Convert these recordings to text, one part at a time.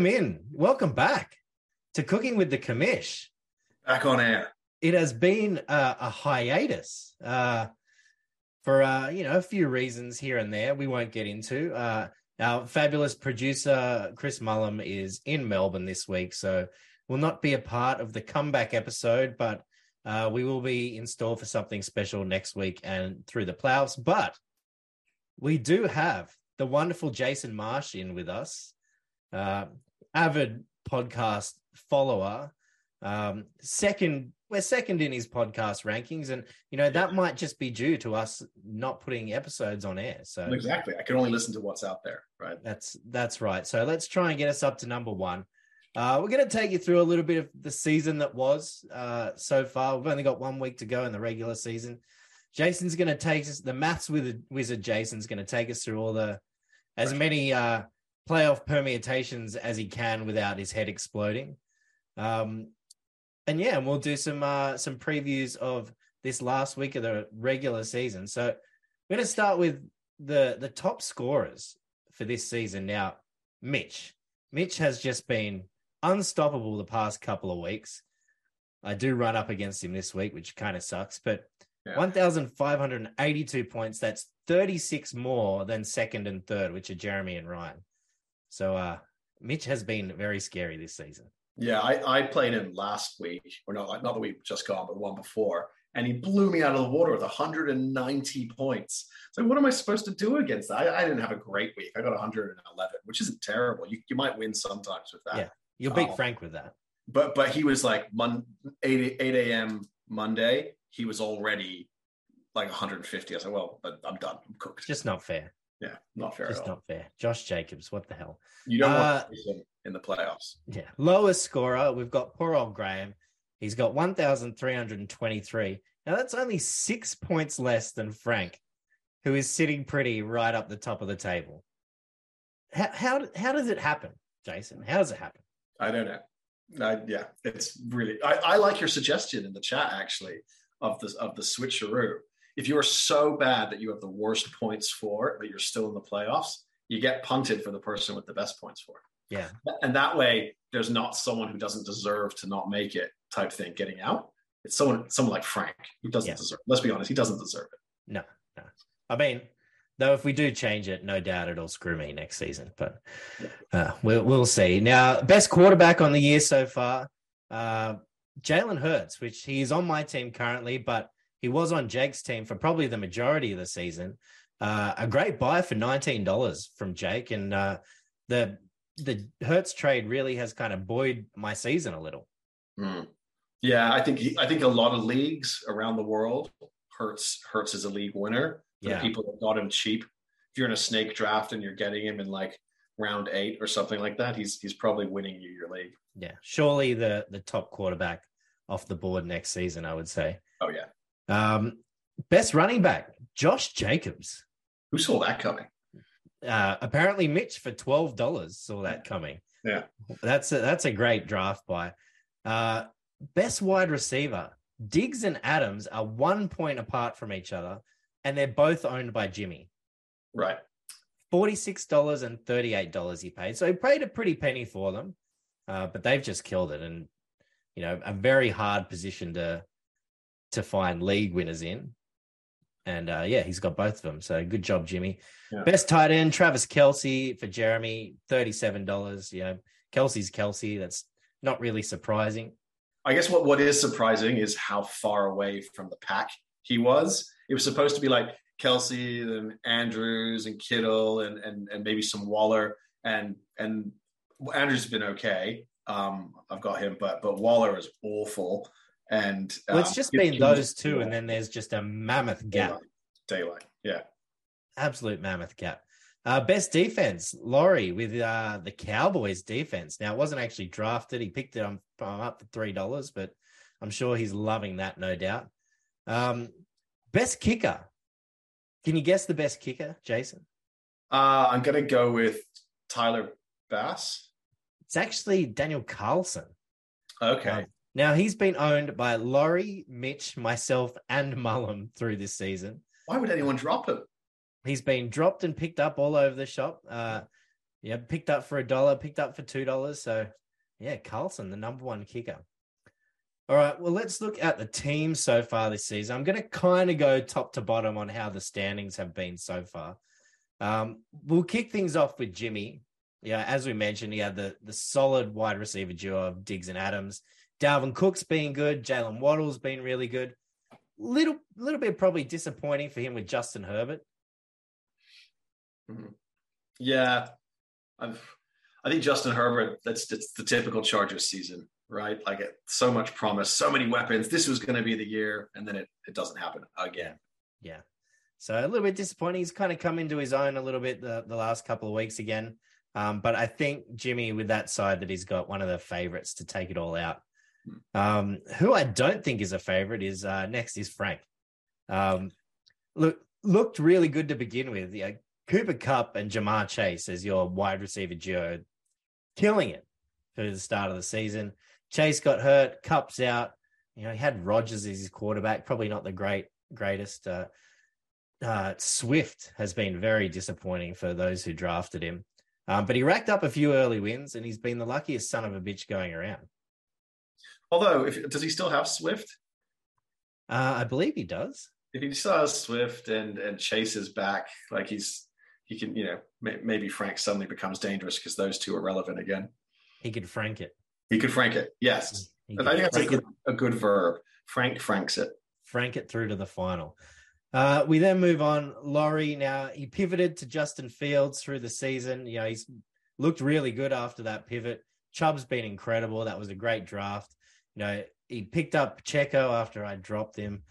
welcome in, welcome back to Cooking with the Commish. Back on air. It has been a, a hiatus uh, for uh, you know a few reasons here and there. We won't get into. Uh, our fabulous producer Chris Mullum is in Melbourne this week, so will not be a part of the comeback episode, but uh, we will be in store for something special next week and through the playoffs. But we do have the wonderful Jason Marsh in with us, uh, avid podcast follower. Um, second, we're second in his podcast rankings, and you know that might just be due to us not putting episodes on air. So exactly, I can only listen to what's out there, right? That's that's right. So let's try and get us up to number one. Uh, we're going to take you through a little bit of the season that was uh, so far. We've only got one week to go in the regular season. Jason's going to take us the maths with wizard. Jason's going to take us through all the as many uh, playoff permutations as he can without his head exploding. Um, and yeah, and we'll do some uh, some previews of this last week of the regular season. So we're going to start with the the top scorers for this season. Now, Mitch, Mitch has just been unstoppable the past couple of weeks. I do run up against him this week, which kind of sucks, but yeah. 1,582 points. That's 36 more than second and third, which are Jeremy and Ryan. So uh, Mitch has been very scary this season. Yeah, I, I played him last week, or not, not the week just gone, but the one before, and he blew me out of the water with 190 points. So what am I supposed to do against that? I, I didn't have a great week. I got 111, which isn't terrible. You, you might win sometimes with that. Yeah, you'll beat um, Frank with that. But but he was like mon- 8 8 a.m. Monday. He was already like 150. I said, well, I'm done. I'm cooked. Just not fair. Yeah, not fair. Just not fair. Josh Jacobs, what the hell? You don't uh, want in the playoffs. Yeah, lowest scorer. We've got poor old Graham. He's got 1,323. Now that's only six points less than Frank, who is sitting pretty right up the top of the table. How how, how does it happen, Jason? How does it happen? I don't know. I, yeah, it's really. I, I like your suggestion in the chat actually of the of the switcheroo if you are so bad that you have the worst points for, but you're still in the playoffs, you get punted for the person with the best points for. Yeah. And that way, there's not someone who doesn't deserve to not make it type thing getting out. It's someone, someone like Frank who doesn't yeah. deserve. Let's be honest, he doesn't deserve it. No, no. I mean, though, if we do change it, no doubt it'll screw me next season. But uh, we'll we'll see. Now, best quarterback on the year so far, uh, Jalen Hurts, which he's on my team currently, but he was on Jake's team for probably the majority of the season. Uh, a great buy for nineteen dollars from Jake, and uh, the the Hurts trade really has kind of buoyed my season a little. Mm. Yeah, I think he, I think a lot of leagues around the world Hurts Hurts is a league winner. For yeah. people that got him cheap. If you're in a snake draft and you're getting him in like round eight or something like that, he's he's probably winning you your league. Yeah, surely the the top quarterback off the board next season, I would say. Oh yeah, um, best running back, Josh Jacobs. Who saw that coming? Uh, apparently, Mitch for twelve dollars saw that coming. Yeah, that's a, that's a great draft buy. Uh, best wide receiver, Diggs and Adams are one point apart from each other, and they're both owned by Jimmy. Right. Forty-six dollars and thirty-eight dollars he paid, so he paid a pretty penny for them, uh, but they've just killed it, and you know a very hard position to to find league winners in. And uh, yeah, he's got both of them. So good job, Jimmy. Yeah. Best tight end, Travis Kelce for Jeremy, $37. You know, Kelce's Kelce. That's not really surprising. I guess what, what is surprising is how far away from the pack he was. It was supposed to be like Kelce and Andrews and Kittle and, and, and maybe some Waller and, and Andrews has been okay. Um, I've got him, but, but Waller is awful. And well, it's um, just been those two, and then there's just a mammoth gap. Daylight, daylight. yeah, absolute mammoth gap. Uh, best defense, Laurie with uh, the Cowboys defense. Now, it wasn't actually drafted. He picked it up, up for three dollars, but I'm sure he's loving that, no doubt. Um, best kicker. Can you guess the best kicker, Jason? Uh, I'm going to go with Tyler Bass. It's actually Daniel Carlson. Okay. Um, now he's been owned by Laurie, Mitch, myself, and Mullum through this season. Why would anyone drop him? He's been dropped and picked up all over the shop. Uh, Yeah, picked up for a dollar, picked up for two dollars. So yeah, Carlson, the number one kicker. All right, well, let's look at the team so far this season. I'm going to kind of go top to bottom on how the standings have been so far. Um, we'll kick things off with Jimmy. Yeah, as we mentioned, he had the the solid wide receiver duo of Diggs and Adams. Dalvin Cook's been good. Jaylen Waddle's been really good. Little little bit probably disappointing for him with Justin Herbert. Mm-hmm. Yeah, I've, I think Justin Herbert. That's, that's the typical Chargers season, right? Like it, so much promise, so many weapons. This was going to be the year, and then it it doesn't happen again. Yeah, so a little bit disappointing. He's kind of come into his own a little bit the, the last couple of weeks again. Um, but I think Jimmy, with that side that he's got, one of the favorites to take it all out. Um, who I don't think is a favorite is uh, next is Frank. Um, look, looked really good to begin with. Yeah, Cooper Kupp and Ja'Marr Chase as your wide receiver duo, killing it for the start of the season. Chase got hurt, Kupp's out. You know, he had Rodgers as his quarterback, probably not the great greatest. Uh, uh, Swift has been very disappointing for those who drafted him. Um, but he racked up a few early wins, and he's been the luckiest son of a bitch going around. Although, if, does he still have Swift? Uh, I believe he does. If he still has Swift and and Chase is back, like he's he can, you know, may, maybe Frank suddenly becomes dangerous because those two are relevant again. He could frank it. He could frank it. Yes, I think that's a good, a good verb. Frank franks it. Frank it through to the final. Uh, we then move on. Laurie now he pivoted to Justin Fields through the season. You know, he's looked really good after that pivot. Chubb's been incredible. That was a great draft. You know, he picked up Checo after I dropped him.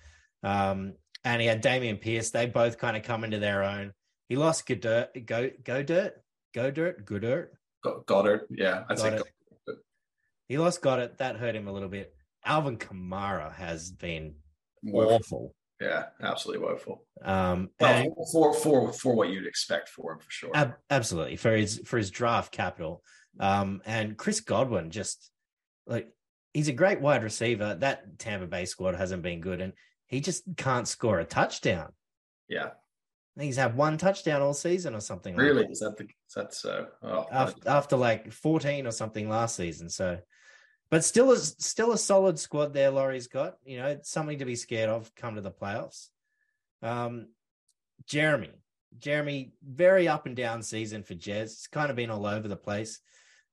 Um, and he had Dameon Pierce. They both kind of come into their own. He lost Goedert, go go dirt, go dirt, Goedert. Goedert, yeah, I'd say He lost Goedert. That hurt him a little bit. Alvin Kamara has been awful. Yeah, absolutely woeful. Um, well, for for for what you'd expect for him, for sure. Ab- absolutely for his for his draft capital. Um, and Chris Godwin just like he's a great wide receiver. That Tampa Bay squad hasn't been good, and he just can't score a touchdown. Yeah, he's had one touchdown all season or something. Really? Like is that the is that so? Oh, after, after like fourteen or something last season. So but still, is still a solid squad there. Laurie's got you know something to be scared of. Come to the playoffs. Um, Jeremy, Jeremy, very up and down season for Jez. It's kind of been all over the place.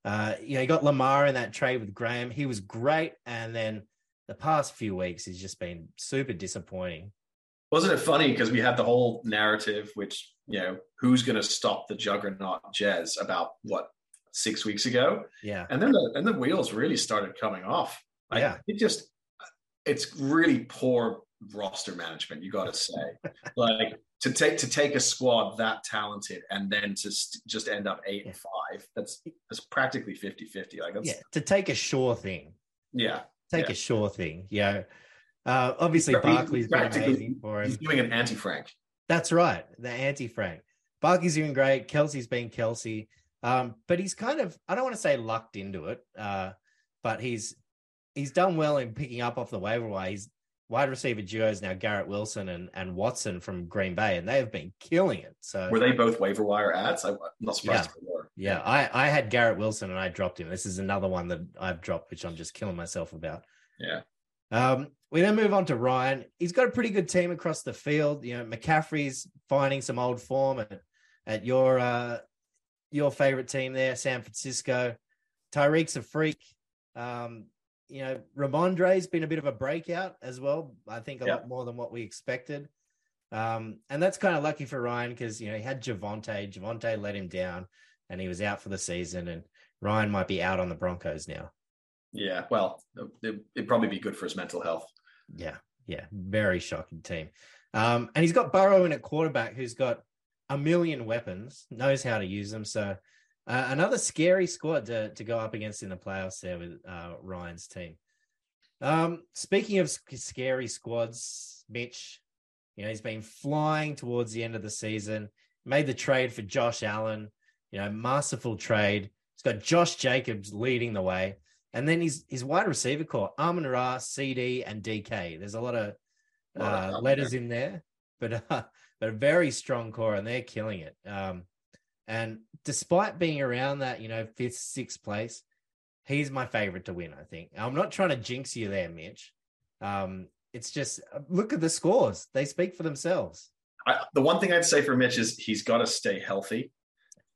Uh, you know, you got Lamar in that trade with Graham. He was great, and then the past few weeks he's just been super disappointing. Wasn't it funny because we had the whole narrative, which you know, who's going to stop the juggernaut Jez about what six weeks ago. Yeah. And then the and the wheels really started coming off. Like, yeah. It just it's really poor roster management, you gotta say. like to take to take a squad that talented and then to st- just end up eight yeah. and five, that's that's practically 50-50. Like that's, yeah, to take a sure thing. Yeah. Take yeah. a sure thing. Yeah. Uh, obviously, Barkley's been amazing for him. He's doing an anti Frank. That's right, the anti Frank. Barkley's doing great. Kelce's been Kelce. Um, but he's kind of I don't want to say lucked into it, uh, but he's he's done well in picking up off the waiver wire. He's wide receiver duos now Garrett Wilson and, and Watson from Green Bay, and they have been killing it. So were they both waiver wire ads? I'm not surprised yeah. Yeah, I, I had Garrett Wilson and I dropped him. This is another one that I've dropped, which I'm just killing myself about. Yeah. Um, we then move on to Ryan. He's got a pretty good team across the field. You know, McCaffrey's finding some old form at, at your uh, your favorite team there, San Francisco. Tyreek's a freak. Um, you know, Rhamondre's been a bit of a breakout as well. I think a lot more than what we expected. Um, and that's kind of lucky for Ryan because you know he had Javonte. Javonte let him down, and he was out for the season. And Ryan might be out on the Broncos now. Yeah, well, it, would probably be good for his mental health. Yeah, yeah, very shocking team. Um, and he's got Burrow in at quarterback, who's got a million weapons, knows how to use them. So uh, another scary squad to, to go up against in the playoffs there with uh, Ryan's team. Um, speaking of scary squads, Mitch, you know, he's been flying towards the end of the season, made the trade for Josh Allen, you know, masterful trade. He's got Josh Jacobs leading the way. And then his, his wide receiver core, Amon Ra, CD, and DK. There's a lot of uh, letters in there, but uh, but a very strong core, and they're killing it. Um, And despite being around that, you know, fifth, sixth place, he's my favorite to win, I think. I'm not trying to jinx you there, Mitch. Um, it's just uh, look at the scores, they speak for themselves. I, the one thing I'd say for Mitch is he's got to stay healthy.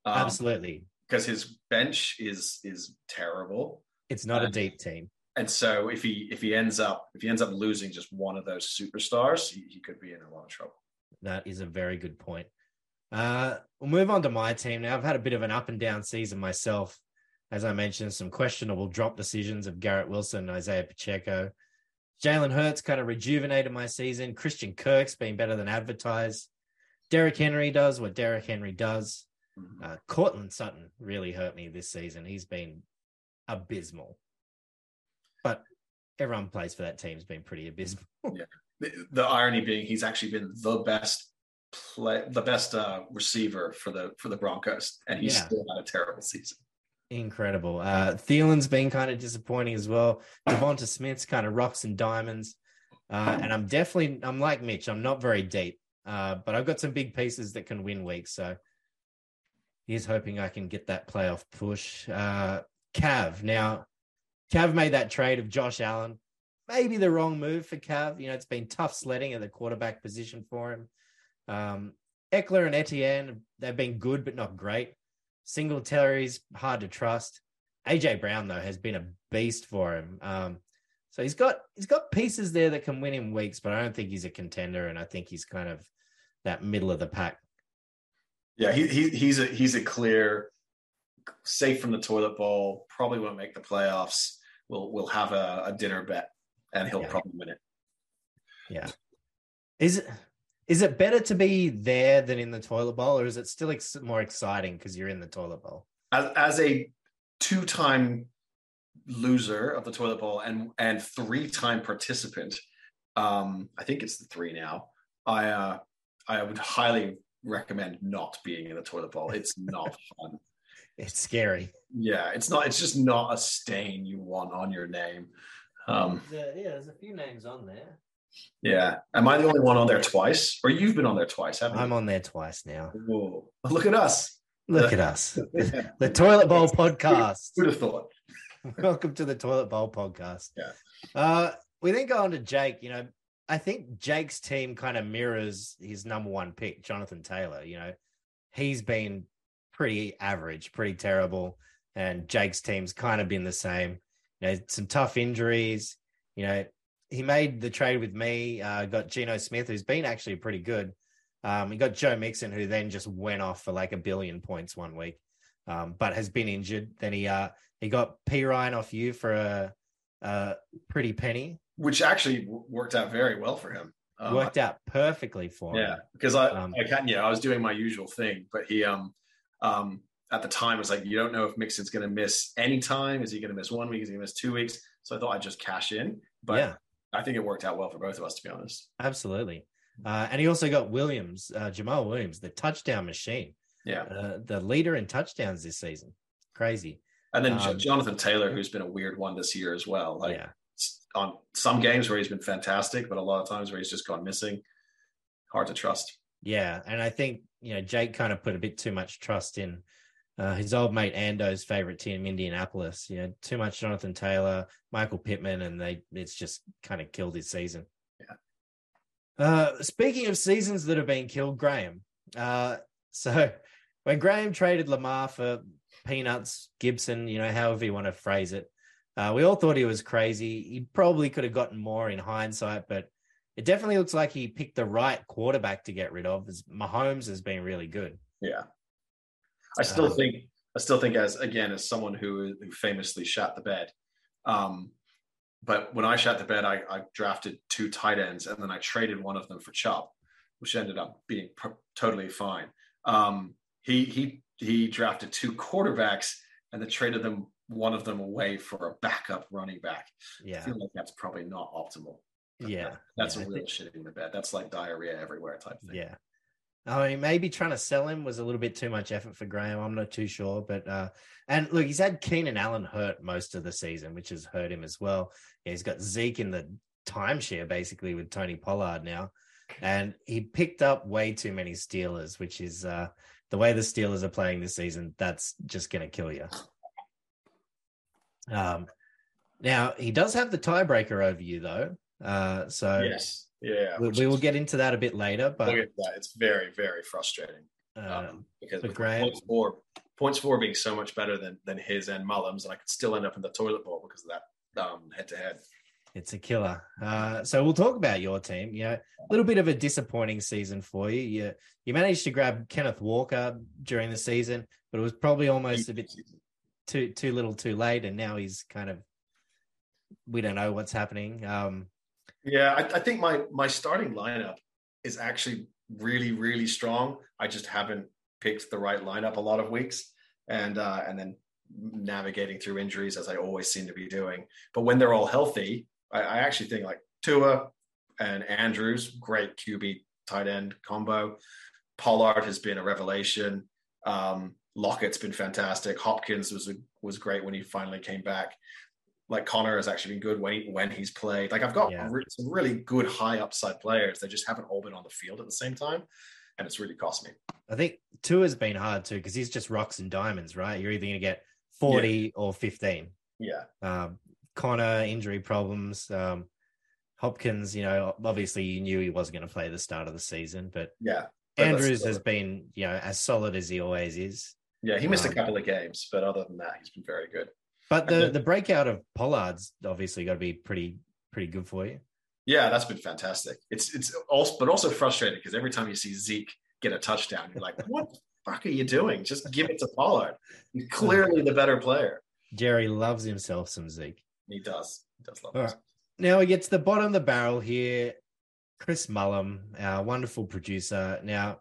Um, Absolutely. Because his bench is is terrible. It's not a deep team. And so if he if he ends up if he ends up losing just one of those superstars, he, he could be in a lot of trouble. That is a very good point. Uh, we'll move on to my team now. I've had a bit of an up and down season myself. As I mentioned, some questionable drop decisions of Garrett Wilson, Isaiah Pacheco. Jalen Hurts kind of rejuvenated my season. Christian Kirk's been better than advertised. Derrick Henry does what Derrick Henry does. Mm-hmm. Uh, Courtland Sutton really hurt me this season. He's been abysmal. But everyone plays for that team's been pretty abysmal. yeah. The, the, irony being he's actually been the best play the best uh, receiver for the for the Broncos and he's yeah. still had a terrible season. Incredible. Uh Thielen's been kind of disappointing as well. Devonta Smith's kind of rocks and diamonds. Uh, and I'm definitely I'm like Mitch, I'm not very deep. Uh, but I've got some big pieces that can win weeks. So he's hoping I can get that playoff push. Uh, Cav. Now, Cav made that trade of Josh Allen. Maybe the wrong move for Cav. You know, it's been tough sledding at the quarterback position for him. Um, Ekeler and Etienne, they've been good, but not great. Singletary's hard to trust. AJ Brown, though, has been a beast for him. Um, so he's got he's got pieces there that can win him weeks, but I don't think he's a contender, and I think he's kind of that middle of the pack. Yeah, he, he he's a he's a clear safe from the toilet bowl. Probably won't make the playoffs. We'll we'll have a, a dinner bet, and he'll yeah. probably win it. Yeah. Is it is it better to be there than in the toilet bowl, or is it still ex- more exciting because you're in the toilet bowl? As, as a two-time loser of the toilet bowl and and three-time participant, um, I think it's the three now. I uh, I would highly recommend not being in the toilet bowl. It's not fun. It's scary. Yeah, it's not. It's just not a stain you want on your name. Um, yeah, there's a few names on there. Yeah. Am I the only one on there twice? Or you've been on there twice, haven't you? I'm on there twice now. Whoa. Look at us. Look at us. the Toilet Bowl Podcast. Who'd have thought? Welcome to the Toilet Bowl Podcast. Yeah. Uh, we then go on to Jake. You know, I think Jake's team kind of mirrors his number one pick, Jonathan Taylor. You know, he's been pretty average, pretty terrible. And Jake's team's kind of been the same. You know, some tough injuries. You know, he made the trade with me. Uh, got Geno Smith, who's been actually pretty good. Um, he got Joe Mixon, who then just went off for like a billion points one week, um, but has been injured. Then he uh, he got Perine off you for a, a pretty penny, which actually worked out very well for him. Um, worked out perfectly for yeah, him. Yeah, because I, um, I can, yeah, I was doing my usual thing, but he um um at the time was like, you don't know if Mixon's going to miss any time. Is he going to miss one week? Is he going to miss two weeks? So I thought I'd just cash in. But yeah. I think it worked out well for both of us, to be honest. Absolutely. Uh, and he also got Williams, uh, Jamaal Williams, the touchdown machine. Yeah. Uh, the leader in touchdowns this season. Crazy. And then um, Jonathan Taylor, who's been a weird one this year as well. Like yeah. on some games where he's been fantastic, but a lot of times where he's just gone missing. Hard to trust. Yeah. And I think, you know, Jake kind of put a bit too much trust in uh, his old mate Ando's favorite team, Indianapolis. You know, too much Jonathan Taylor, Michael Pittman, and they it's just kind of killed his season. Yeah. Uh, speaking of seasons that have been killed, Graham. Uh, so when Graham traded Lamar for peanuts, Gibson, you know, however you want to phrase it, uh, we all thought he was crazy. He probably could have gotten more in hindsight, but it definitely looks like he picked the right quarterback to get rid of. As Mahomes has been really good. Yeah, I still um, think I still think as again as someone who who famously shot the bed. Um, but when I shot the bed, I, I, drafted two tight ends and then I traded one of them for Chubb, which ended up being pr- totally fine. Um, he he he drafted two quarterbacks and then traded them one of them away for a backup running back. Yeah, I feel like that's probably not optimal. Yeah, that's yeah, a real think... shitting the bed. That's like diarrhea everywhere type thing. Yeah, I mean, maybe trying to sell him was a little bit too much effort for Graham. I'm not too sure, but uh, and look, he's had Keenan Allen hurt most of the season, which has hurt him as well. Yeah, he's got Zeke in the timeshare basically with Tony Pollard now, and he picked up way too many Steelers, which is uh, the way the Steelers are playing this season, that's just going to kill you. Um, now he does have the tiebreaker over you though, uh, so yes, yeah, we, we will get into that a bit later. But we'll that. It's very, very frustrating uh, um, because points for, points for being so much better than than his and Mullums, and I could still end up in the toilet bowl because of that um, head to head. it's a killer. Uh, so we'll talk about your team. You know, a little bit of a disappointing season for you. You you managed to grab Kenneth Walker during the season, but it was probably almost a bit too too little, too late, and now he's kind of we don't know what's happening. Um, Yeah, I, I think my my starting lineup is actually really really strong. I just haven't picked the right lineup a lot of weeks, and uh, and then navigating through injuries as I always seem to be doing. But when they're all healthy, I, I actually think like Tua and Andrews, great QB tight end combo. Pollard has been a revelation. Um, Lockett's been fantastic. Hopkins was was great when he finally came back. Like Conner has actually been good when he, when he's played. Like I've got Yeah. re- some really good high upside players. They just haven't all been on the field at the same time, and it's really cost me. I think Tua has been hard too because he's just rocks and diamonds, right? You're either going to get 40 or 15. Yeah, Um, Conner, injury problems. Um, Hopkins, you know, obviously you knew he wasn't going to play the start of the season, but yeah. But Andrews has been, you know, as solid as he always is. Yeah, he missed um, a couple of games, but other than that, he's been very good. But the the breakout of Pollard's obviously got to be pretty pretty good for you. Yeah, that's been fantastic. It's it's also but also frustrating because every time you see Zeke get a touchdown, you're like, what the fuck are you doing? Just give it to Pollard. He's clearly the better player. Jerry loves himself some Zeke. He does. He does love All right. Now we get to the bottom of the barrel here. Chris Mullum, our wonderful producer. Now,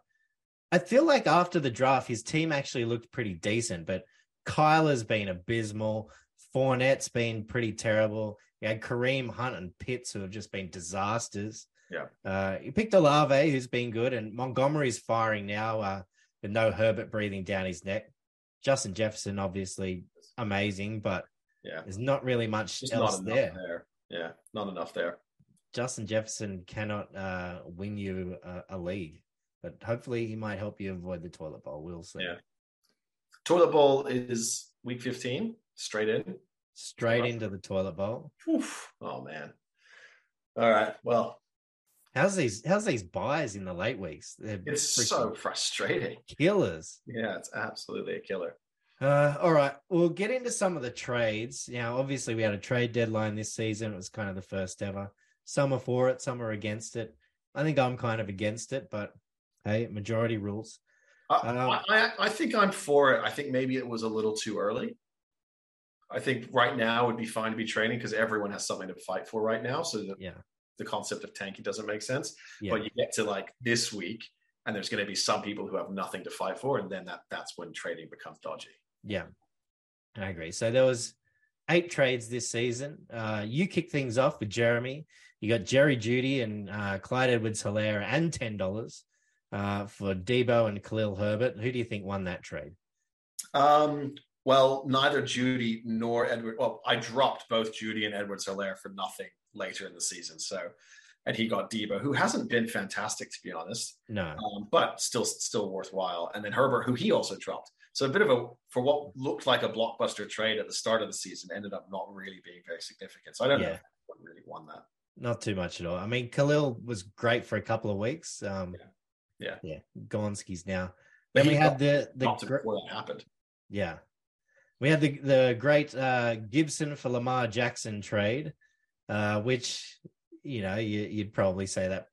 I feel like after the draft, his team actually looked pretty decent, but Kyle has been abysmal. Fournette's been pretty terrible. You had Kareem Hunt and Pitts who have just been disasters. Yeah. Uh, you picked Olave, who's been good, and Montgomery's firing now uh, with no Herbert breathing down his neck. Justin Jefferson, obviously amazing, but Yeah. there's not really much Just else there. there. Yeah, not enough there. Justin Jefferson cannot uh, win you a, a league, but hopefully he might help you avoid the toilet bowl. We'll see. Yeah. Toilet bowl is week 15, straight in. Straight into the toilet bowl. Oof. Oh man. All right. Well, How's these? How's these buys in the late weeks? They're it's so frustrating. killers. Yeah, it's absolutely a killer. Uh, all right, we'll get into some of the trades. Now, obviously, we had a trade deadline this season. It was kind of the first ever. Some are for it, some are against it. I think I'm kind of against it, but hey, majority rules. I, Um, I, I think I'm for it. I think maybe it was a little too early. I think right now would be fine to be training because everyone has something to fight for right now. So the, Yeah, the concept of tanking doesn't make sense. yeah. But you get to like this week, and there's going to be some people who have nothing to fight for, and then that that's when trading becomes dodgy. Yeah, I agree. So there was eight trades this season. Uh, you kick things off with Jeremy. You got Jerry Jeudy and uh, Clyde Edwards Helaire and ten dollars uh, for Debo and Khalil Herbert. Who do you think won that trade? Um, well, neither Jeudy nor Edward. Well, I dropped both Jeudy and Edwards Helaire for nothing later in the season. So, and he got Debo, who hasn't been fantastic to be honest. No, um, but still still worthwhile. And then Herbert, who he also dropped. So a bit of a for what looked like a blockbuster trade at the start of the season, ended up not really being very significant. So I don't know Yeah. if really won that. not too much at all. I mean, Khalil was great for a couple of weeks. Um, Yeah. yeah. Gonski's now. But Then we had the the gr- before that happened. yeah, we had the the great uh, Gibson for Lamar Jackson trade, uh, which you know you, you'd probably say that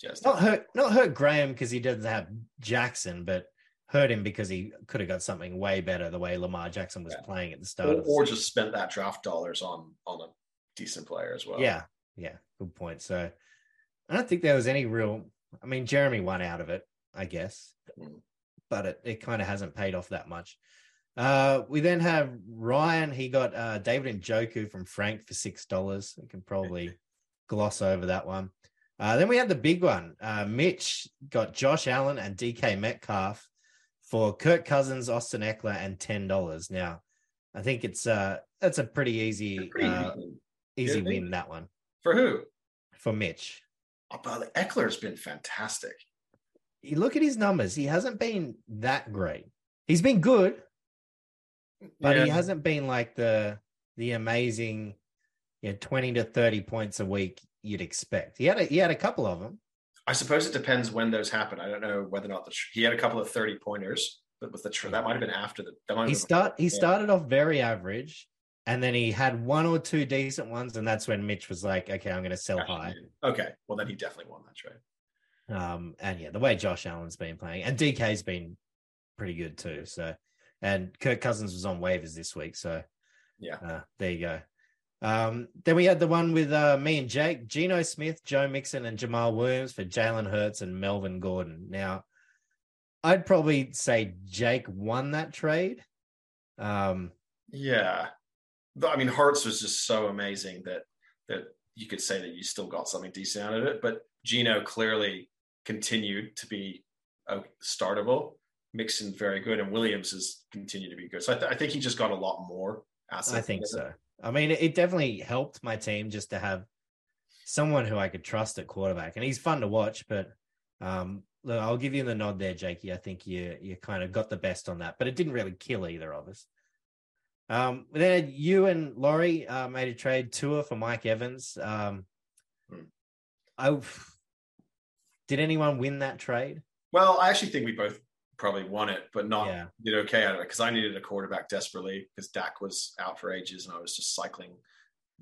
Just not hurt not hurt Graham because he doesn't have Jackson, but hurt him because he could have got something way better the way Lamar Jackson was Yeah. playing at the start or, of the or just spent that draft dollars on on a decent player as well. yeah, yeah, good point. So I don't think there was any real. I mean, Jeremy won out of it, I guess, Mm. but it, it kind of hasn't paid off that much. Uh, we then have Ryan. He got uh, David Njoku from Frank for six dollars. We can probably gloss over that one. Uh, then we had the big one. Uh, Mitch got Josh Allen and DK Metcalf for Kirk Cousins, Austin Ekeler, and ten dollars. Now, I think it's uh that's a pretty easy Pretty uh, easy. Yeah, win that one For who? for Mitch. Oh, but Ekeler's been fantastic. you look at his numbers. He hasn't been that great. He's been good, but Yeah. he hasn't been like the the amazing, you know, twenty to thirty points a week you'd expect. He had a, he had a couple of them. I suppose it depends when those happen. I don't know whether or not the tr- he had a couple of thirty pointers, but with the tr- that might have been after the. That might He start he Yeah. started off very average, and then he had one or two decent ones, and that's when Mitch was like, "Okay, I'm going to sell high." Okay, well then he definitely won that trade. Um, and yeah, the way Josh Allen's been playing, and DK's been pretty good too. So, and Kirk Cousins was on waivers this week, so Yeah. uh, there you go. Um, then we had the one with uh, me and Jake, Geno Smith, Joe Mixon, and Jamaal Williams for Jalen Hurts and Melvin Gordon. Now, I'd probably say Jake won that trade. Um, Yeah, I mean, Hurts was just so amazing that that you could say that you still got something decent out of it. But Geno clearly continued to be startable. Mixon very good, and Williams has continued to be good. So I, th- I think he just got a lot more assets. I think it. so. I mean, it definitely helped my team just to have someone who I could trust at quarterback, and he's fun to watch. But um, look, I'll give you the nod there, Jakey. I think you you kind of got the best on that, but it didn't really kill either of us. Um, then you and Laurie uh, made a trade tour for Mike Evans. Um, Hmm. I did anyone win that trade? Well, I actually think we both probably won it, but not Yeah. did okay out of it because I needed a quarterback desperately because Dak was out for ages and I was just cycling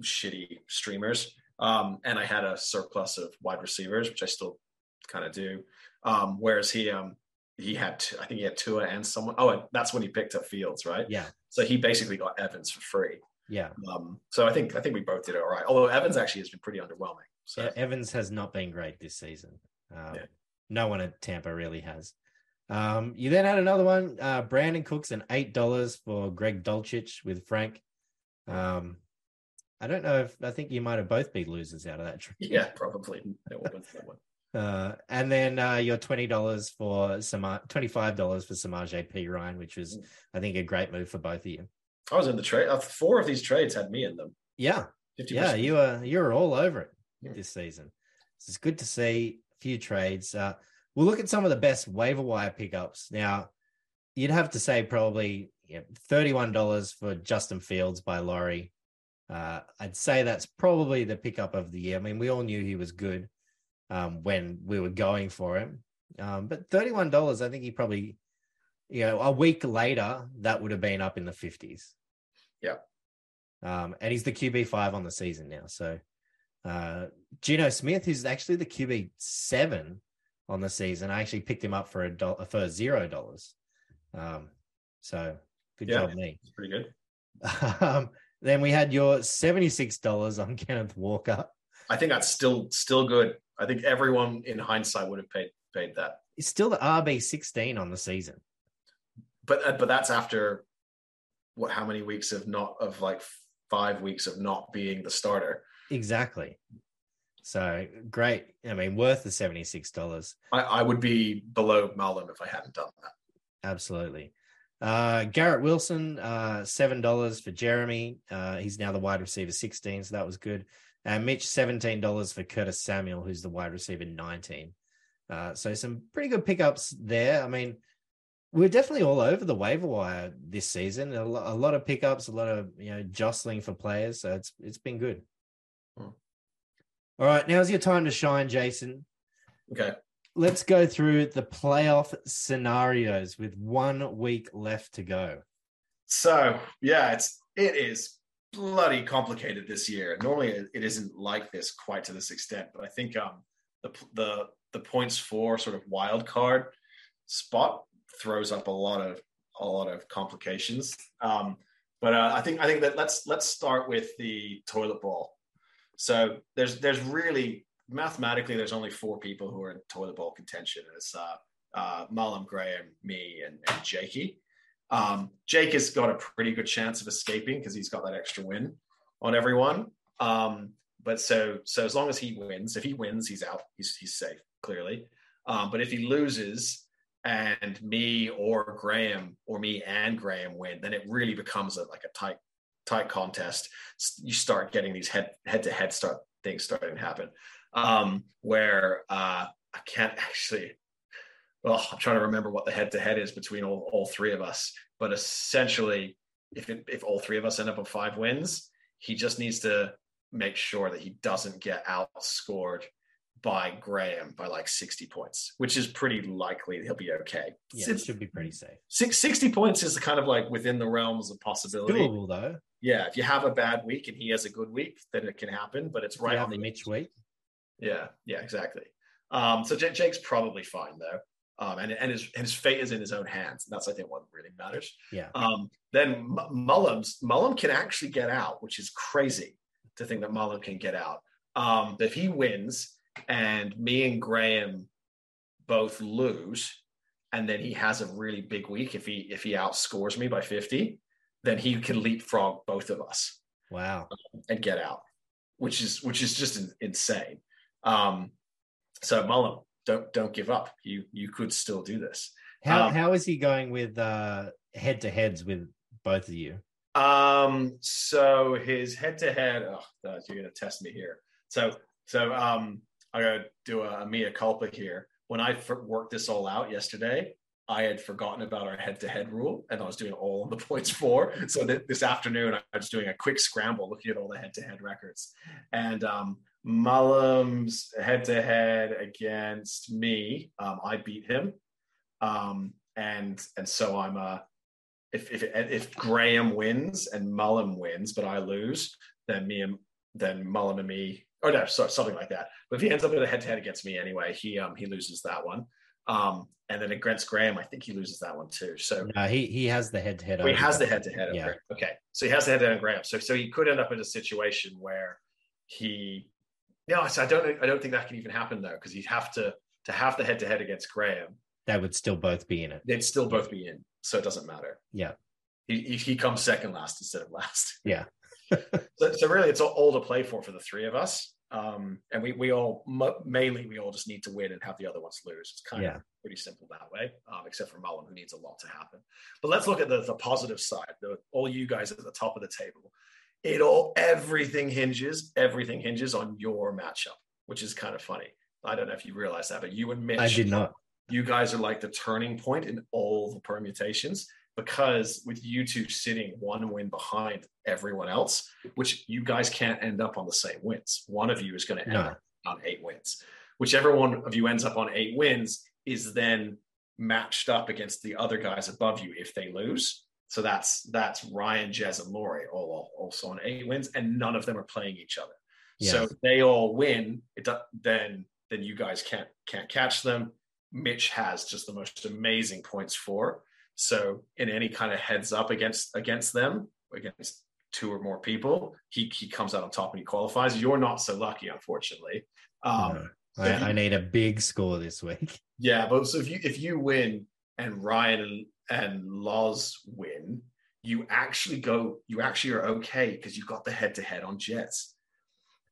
shitty streamers. Um, and I had a surplus of wide receivers, which I still kind of do. Um, whereas he um, he had I think he had Tua and someone. Oh, and that's when he picked up Fields, right? Yeah, So he basically got Evans for free. yeah. Um, so I think I think we both did it all right. Although Evans actually has been pretty underwhelming. So Evans has not been great this season. Um, Yeah. No one at Tampa really has. Um, you then had another one, uh, Brandin Cooks, and eight dollars for Greg Dulcich with Frank. Um, I don't know if I think you might have both been losers out of that trade. yeah, probably it will win that one. Uh, and then uh, your twenty dollars for Sama- twenty five dollars for Samaje P Ryan, which was Mm. I think a great move for both of you. I was in the trade. Uh, four of these trades had me in them. Yeah, 50%. yeah, you were you were all over it Yeah. this season. So it's good to see a few trades. Uh, we'll look at some of the best waiver wire pickups. Now, you'd have to say probably yeah, thirty-one dollars for Justin Fields by Laurie. Uh, I'd say that's probably the pickup of the year. I mean, we all knew he was good um, when we were going for him, um, but thirty-one dollars, I think he probably, you know, a week later that would have been up in the fifties. Yeah. Um, and he's the QB five on the season now. So uh Geno Smith, who's actually the QB seven on the season. I actually picked him up for a dollar for zero dollars. Um, so good Yeah. job, me. It's pretty good. Um, then we had your seventy-six dollars on Kenneth Walker. I think that's still still good. I think everyone in hindsight would have paid paid that. It's still the RB sixteen on the season. But uh, but that's after what? How many weeks of not of like five weeks of not being the starter? Exactly. So great. I mean, worth the seventy-six dollars. I, I would be below Mullum if I hadn't done that. Absolutely. Uh, Garrett Wilson, uh, seven dollars for Jeremy. Uh, he's now the wide receiver sixteen, so that was good. And Mitch, seventeen dollars for Curtis Samuel, who's the wide receiver nineteen. Uh, so some pretty good pickups there. I mean, we're definitely all over the waiver wire this season. A, lo- a lot of pickups, a lot of you know jostling for players. So it's it's been good. All right, now's your time to shine, Jason Okay. let's go through the playoff scenarios with one week left to go. So yeah, it's it is bloody complicated this year. Normally it, it isn't like this quite to this extent, but I think um the the the points for sort of wild card spot throws up a lot of a lot of complications. Um, but uh, I think I think that let's let's start with the toilet bowl. So there's there's really mathematically there's only four people who are in toilet bowl contention. And it's uh, uh, Graham, me, and, and Jakey. Um, Jake has got a pretty good chance of escaping because he's got that extra win on everyone. Um, but so so as long as he wins, if he wins, he's out. He's he's safe clearly. Um, but if he loses and me or Graham or me and Graham win, then it really becomes a, like a tight tight contest. You start getting these head head to head start things starting to happen um, where uh, I can't actually. well, I'm trying to remember what the head to head is between all, all three of us. But essentially, if it, if all three of us end up with five wins, he just needs to make sure that he doesn't get outscored by Graham by like 60 points, which is pretty likely he'll be okay. Yeah, it should be pretty safe. Six, 60 points is kind of like within the realms of possibility. It's doable though. Yeah, if you have a bad week and he has a good week, then it can happen. But it's right on the Mitch week. Yeah, yeah, exactly. Um, so J- Jake's probably fine though. Um, and, and his his fate is in his own hands. And that's I think what really matters. Yeah. Um, then M- Mullums Mullum can actually get out, which is crazy to think that Mullum can get out. Um, but if he wins and me and Graham both lose, and then he has a really big week if he if he outscores me by 50, then he can leapfrog both of us. Wow. And get out, which is which is just insane. Um, so Mullum, don't don't give up. You you could still do this. How um, how is he going with uh head to heads with both of you? Um, so his head to head. Oh, you're gonna test me here. So so um, I gotta do a, a mea culpa here. When I worked this all out yesterday, I had forgotten about our head-to-head rule, and I was doing all of the points for. So th- this afternoon, I was doing a quick scramble, looking at all the head-to-head records, and um, Mullum's head-to-head against me, um, I beat him, um, and and so I'm uh, if if if Graham wins and Mullum wins, but I lose, then me and then Mullum and me or no, sorry, something like that. But if he ends up with a head to head against me anyway, he um he loses that one. Um, and then against Graham, I think he loses that one too. So no, he he has the head to head. He has the head to head. Okay, so he has the head to head on Graham. So so he could end up in a situation where he. No, so I don't. I don't think that can even happen though, because he'd have to to have the head to head against Graham. That would still both be in it. They'd still both be in, so it doesn't matter. Yeah. He he comes second last instead of last. Yeah so, so, really, it's all, to play for for the three of us. Um, and we we all mainly we all just need to win and have the other ones lose. It's kind yeah. of pretty simple that way, um, except for Mullum, who needs a lot to happen. But let's look at the, the positive side. The, all you guys at the top of the table, it all everything hinges everything hinges on your matchup, which is kind of funny. I don't know if you realize that, but you and Mitch, I did not. You guys are like the turning point in all the permutations because with you two sitting one win behind everyone else, which you guys can't end up on the same wins. One of you is going to end no. up on eight wins. Whichever one of you ends up on eight wins is then matched up against the other guys above you if they lose. So that's that's Ryan, Jez, and Laurie all also on eight wins, and none of them are playing each other. Yes. So they all win. It then then you guys can't can't catch them. Mitch has just the most amazing points for. So in any kind of heads up against against them, against two or more people, he he comes out on top and he qualifies. You're not so lucky, unfortunately. Um, no, I, I, need a big score this week. Yeah, but so if you if you win and Ryan and, and Loz win, you actually go. You actually are okay because you've got the head to head on Jez.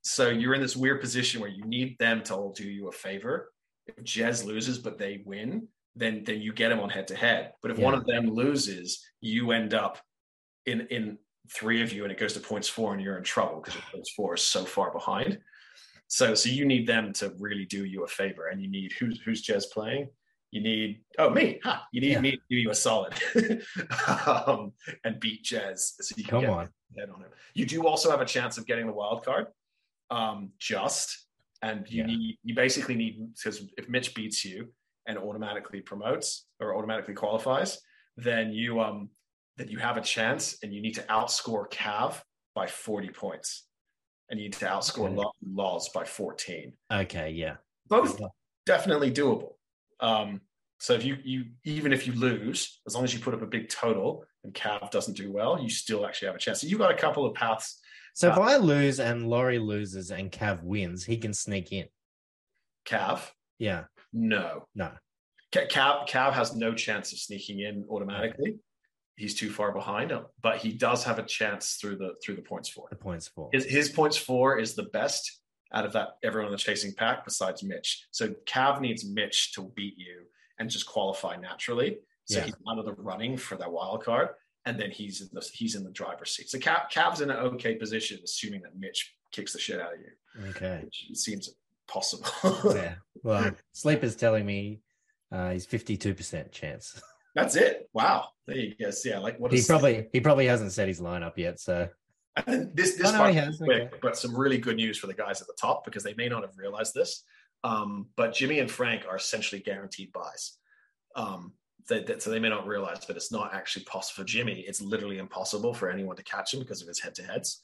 So you're in this weird position where you need them to all do you a favor. If Jez loses but they win, then then you get them on head to head. But if yeah. one of them loses, you end up in in three of you, and it goes to points for, and you're in trouble because points for is so far behind. So so you need them to really do you a favor, and you need who's who's Jez playing. You need oh me, huh? You need yeah. me to do you a solid um, and beat Jez so you can Come get on. head on him. You do also have a chance of getting the wild card, um, just and you yeah. need you basically need because if Mitch beats you, and automatically promotes or automatically qualifies, then you um that you have a chance and you need to outscore Cav by 40 points. And you need to outscore okay. Loz by 14. Okay, yeah. Both definitely doable. Um, so if you you even if you lose, as long as you put up a big total and Cav doesn't do well, you still actually have a chance. So you've got a couple of paths. So if I lose and Laurie loses and Cav wins, he can sneak in. Cav? Yeah. No. No. Cav, Cav has no chance of sneaking in automatically. He's too far behind him, but he does have a chance through the through the points for. The points for. His, his points for is the best out of that everyone in the chasing pack besides Mitch. So Cav needs Mitch to beat you and just qualify naturally. So yeah. he's out of the running for that wild card, and then he's in the he's in the driver's seat. So Cav, Cav's in an okay position, assuming that Mitch kicks the shit out of you. Okay, which seems possible. yeah. Well, Sleep is telling me Uh, he's fifty-two percent chance. That's it. Wow. There you go. Yeah, like what he probably he probably hasn't set his lineup yet. So And this this Oh, no, part he is has. quick, Okay. but some really good news for the guys at the top because they may not have realized this. Um, but Jimmy and Frank are essentially guaranteed buys. Um, they, that- so they may not realize, but it's not actually possible for Jimmy. It's literally impossible for anyone to catch him because of his head-to-heads.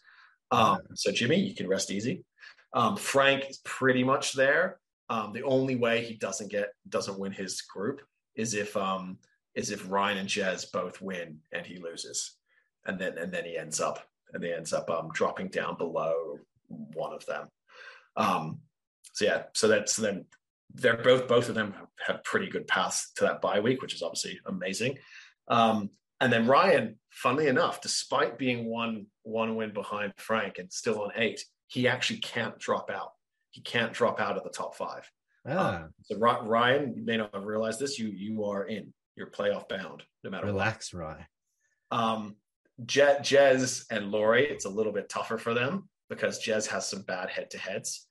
Um, so Jimmy, you can rest easy. Um, Frank is pretty much there. Um, the only way he doesn't get doesn't win his group is if um, is if Ryan and Jez both win and he loses, and then and then he ends up and he ends up um, dropping down below one of them. Um, so yeah, so that's then they're both both of them have pretty good paths to that bye week, which is obviously amazing. Um, and then Ryan, funnily enough, despite being one one win behind Frank and still on eight, he actually can't drop out. He can't drop out of the top five. ah, Um, so Ryan, you may not have realized this. You you are in. You're playoff bound, no matter what. relax, right? Um, Je- Jez and Lori, it's a little bit tougher for them because Jez has some bad head to heads.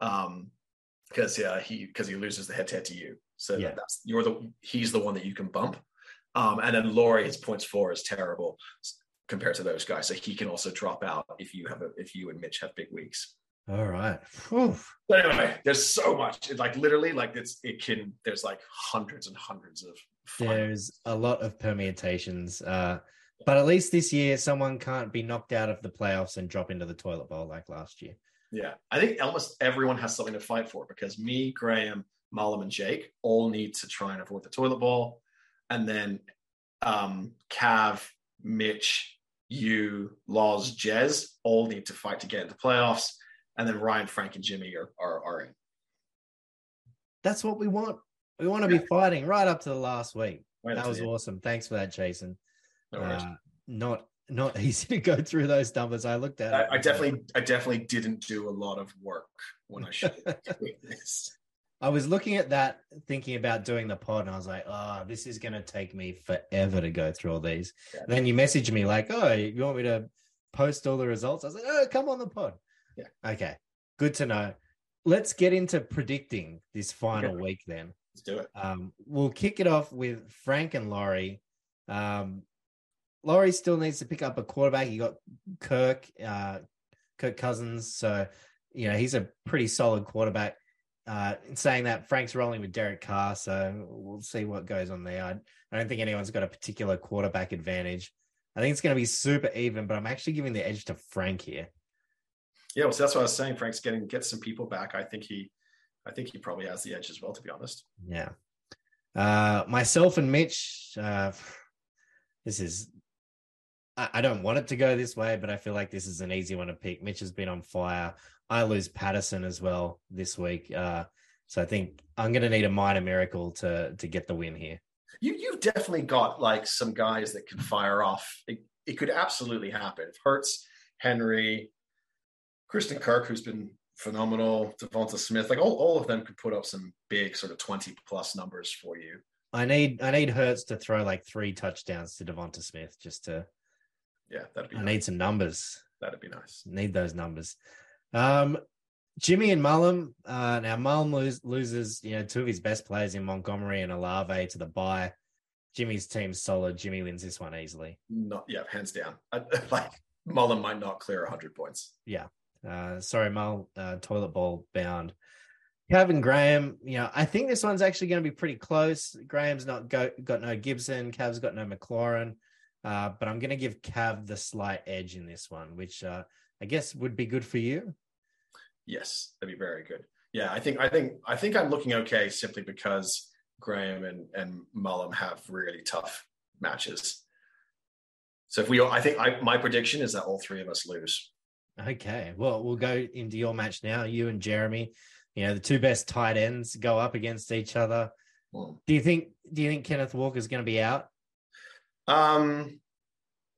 Um, because yeah, he because he loses the head to head to you. So Yeah. that's you're the he's the one that you can bump. Um, and then Lori, his points four is terrible compared to those guys. So he can also drop out if you have a, if you and Mitch have big weeks. All right. Whew. But anyway, there's so much. It, like literally, like it's it can. There's like hundreds and hundreds of. fun- There's a lot of permutations. Uh, but at least this year, someone can't be knocked out of the playoffs and drop into the toilet bowl like last year. Yeah, I think almost everyone has something to fight for because me, Graham, Mullum, and Jake all need to try and avoid the toilet bowl, and then um, Cav, Mitch, you, Loz, Jez all need to fight to get into playoffs, and then Ryan, Frank, and Jimmy are are, are in. That's what we want. We want to be fighting right up to the last week. Right that was awesome. Thanks for that, Jason. No. Uh, not not easy to go through those numbers. I looked at. I, it. I definitely, I definitely didn't do a lot of work when I should have. I was looking at that, thinking about doing the pod, and I was like, "Oh, this is going to take me forever to go through all these." Yeah. Then you messaged me like, "Oh, you want me to post all the results?" I was like, "Oh, come on the pod." Yeah. Okay, good to know. Let's get into predicting this final Okay. week. Then Let's do it. um, we'll kick it off with Frank and Laurie. Um, Laurie still needs to pick up a quarterback. You got Kirk, uh, Kirk Cousins, so you know he's a pretty solid quarterback. Uh, in saying that, Frank's rolling with Derek Carr, so we'll see what goes on there. I, I don't think anyone's got a particular quarterback advantage. I think it's going to be super even, but I'm actually giving the edge to Frank here. Yeah, well, so that's what I was saying. Frank's getting get some people back. I think he, I think he probably has the edge as well. To be honest. Yeah. Uh, myself and Mitch, uh, this is, I, I don't want it to go this way, but I feel like this is an easy one to pick. Mitch has been on fire. I lose Patterson as well this week. Uh, so I think I'm going to need a minor miracle to to get the win here. You you've definitely got like some guys that can fire off. It, it could absolutely happen. If Hurts, Henry, Christian Kirk, who's been phenomenal, DeVonta Smith, like all, all of them could put up some big sort of 20 plus numbers for you. I need I need Hurts to throw like three touchdowns to DeVonta Smith just to. Yeah, that'd be I nice. need some numbers. that'd be nice. need those numbers. Um, Jimmy and Mullum. Uh, now Mullum lose, loses, you know, two of his best players in Montgomery and Olave to the bye. Jimmy's team's solid. Jimmy wins this one easily. Not yeah, hands down. I, like Mullum might not clear 100 points. Yeah. Uh, sorry, Mull, uh, toilet bowl bound. Kevin Graham, you know, I think this one's actually going to be pretty close. Graham's not go, got no Gibson. Cav's got no McLaurin. Uh, but I'm going to give Cav the slight edge in this one, which uh, I guess would be good for you. Yes, that'd be very good. Yeah, I think I think I think I'm looking okay simply because Graham and and Mullum have really tough matches. So if we, I think I, my prediction is that all three of us lose. Okay. Well, we'll go into your match now. You and Jeremy, you know, the two best tight ends go up against each other. Well, Do you think do you think Kenneth Walker is going to be out? Um,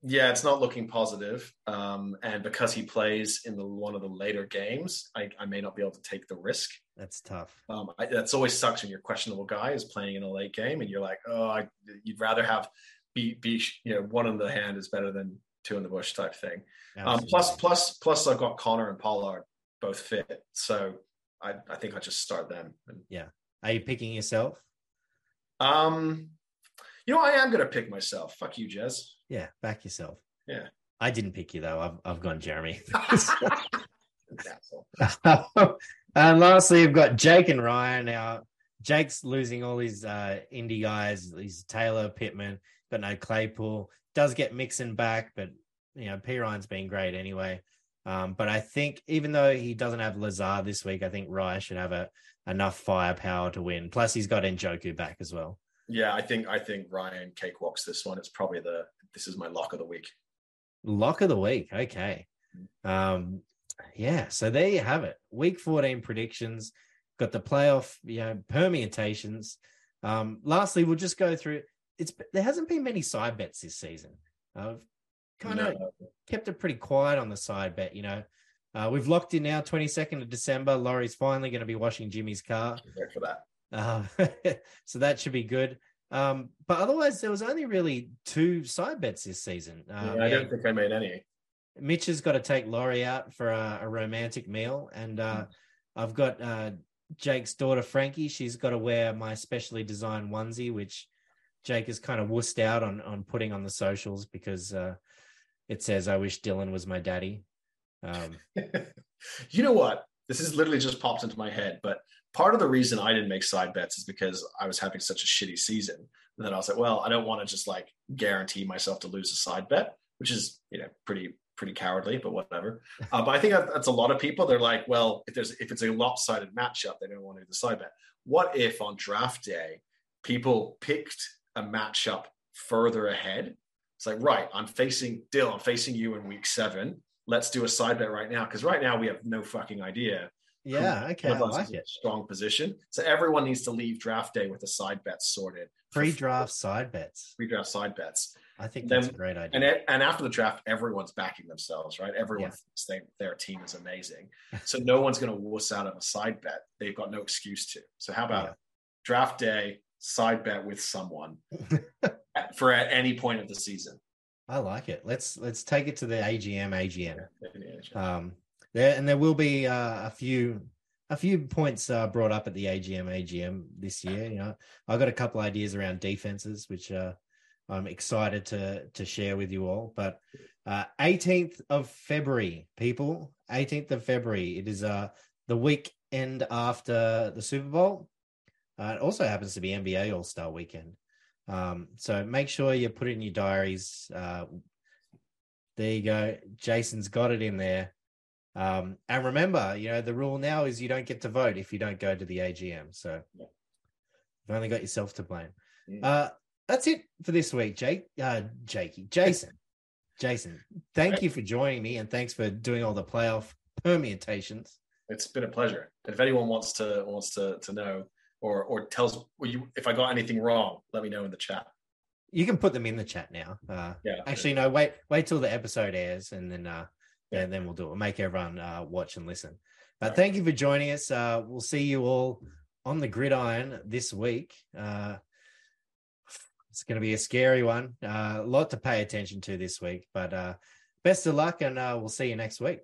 yeah, it's not looking positive. Um, and because he plays in the one of the later games, I, I may not be able to take the risk. That's tough. Um, I, that's always sucks when your questionable guy is playing in a late game, and you're like, oh, I, you'd rather have be be you know one in the hand is better than two in the bush type thing. Um, plus, plus, plus, I've got Conner and Pollard both fit, so I, I think I just start them. And are you picking yourself? Um, you know, I am going to pick myself. Fuck you, Jez. Yeah, back yourself. Yeah. I didn't pick you though. I've I've gone Jeremy. and lastly, we've got Jake and Ryan. Now, Jake's losing all his uh, Indy guys. He's Taylor Pittman, but no Claypool. Does get Mixon back, but you know, P Ryan's been great anyway. Um, but I think even though he doesn't have Lazard this week, I think Ryan should have a enough firepower to win. Plus, he's got Njoku back as well. Yeah, I think I think Ryan cakewalks this one. It's probably the this is my lock of the week. Lock of the week. Okay. Um, yeah, so there you have it. Week 14 predictions. Got the playoff, you know, permutations. Um, lastly, we'll just go through it's there hasn't been many side bets this season. I've kind of no. kept it pretty quiet on the side bet, you know. Uh, we've locked in now, 22nd of December. Laurie's finally going to be washing Jimmy's car. for that. Uh, so that should be good. Um, but otherwise, there was only really two side bets this season. Uh, yeah, I don't think I made any. Mitch has got to take Laurie out for a, a romantic meal, and uh, mm. I've got uh, Jake's daughter Frankie. She's got to wear my specially designed onesie, which Jake is kind of wussed out on on putting on the socials because uh, it says, "I wish Dylan was my daddy." Um, you know what? This is literally just popped into my head, but part of the reason I didn't make side bets is because I was having such a shitty season. And then I was like, well, I don't want to just like guarantee myself to lose a side bet, which is you know pretty pretty cowardly, but whatever. Uh, but I think that's a lot of people. They're like, well, if there's if it's a lopsided matchup, they don't want to do the side bet. What if on draft day people picked a matchup further ahead? It's like, right, I'm facing Dill, I'm facing you in week seven. Let's do a side bet right now because right now we have no fucking idea yeah, okay, I like it. Strong position. So everyone needs to leave draft day with the side bets sorted. Pre-draft side bets. Pre-draft side bets. I think that's then, a great idea. And and after the draft, everyone's backing themselves, right? Everyone yeah. thinks their team is amazing. So no one's going to wuss out of a side bet. They've got no excuse to. So how about yeah. draft day side bet with someone for at any point of the season? I like it. Let's let's take it to the AGM. AGM. Yeah, um, there and there will be uh, a few a few points uh, brought up at the AGM AGM this year. You know, I got a couple ideas around defenses, which uh, I'm excited to to share with you all. But uh, 18th of February, people, 18th of February. It is uh the weekend after the Super Bowl. Uh, it also happens to be NBA All Star Weekend. Um, so make sure you put it in your diaries. Uh, there you go. Jason's got it in there. Um, and remember, you know, the rule now is you don't get to vote if you don't go to the AGM. So yeah. you've only got yourself to blame. Yeah. Uh, that's it for this week, Jake. Uh, Jakey, Jason, Jason. Thank right. you for joining me, and thanks for doing all the playoff permutations. It's been a pleasure. If anyone wants to wants to to know or or tells you if I got anything wrong, let me know in the chat. You can put them in the chat now. Uh, yeah. Actually, no. Wait, wait till the episode airs, and then uh, yeah, then we'll do it. We'll make everyone uh, watch and listen. But thank you for joining us. Uh, we'll see you all on the gridiron this week. Uh, it's going to be a scary one. Uh, a lot to pay attention to this week. But uh, best of luck, and uh, we'll see you next week.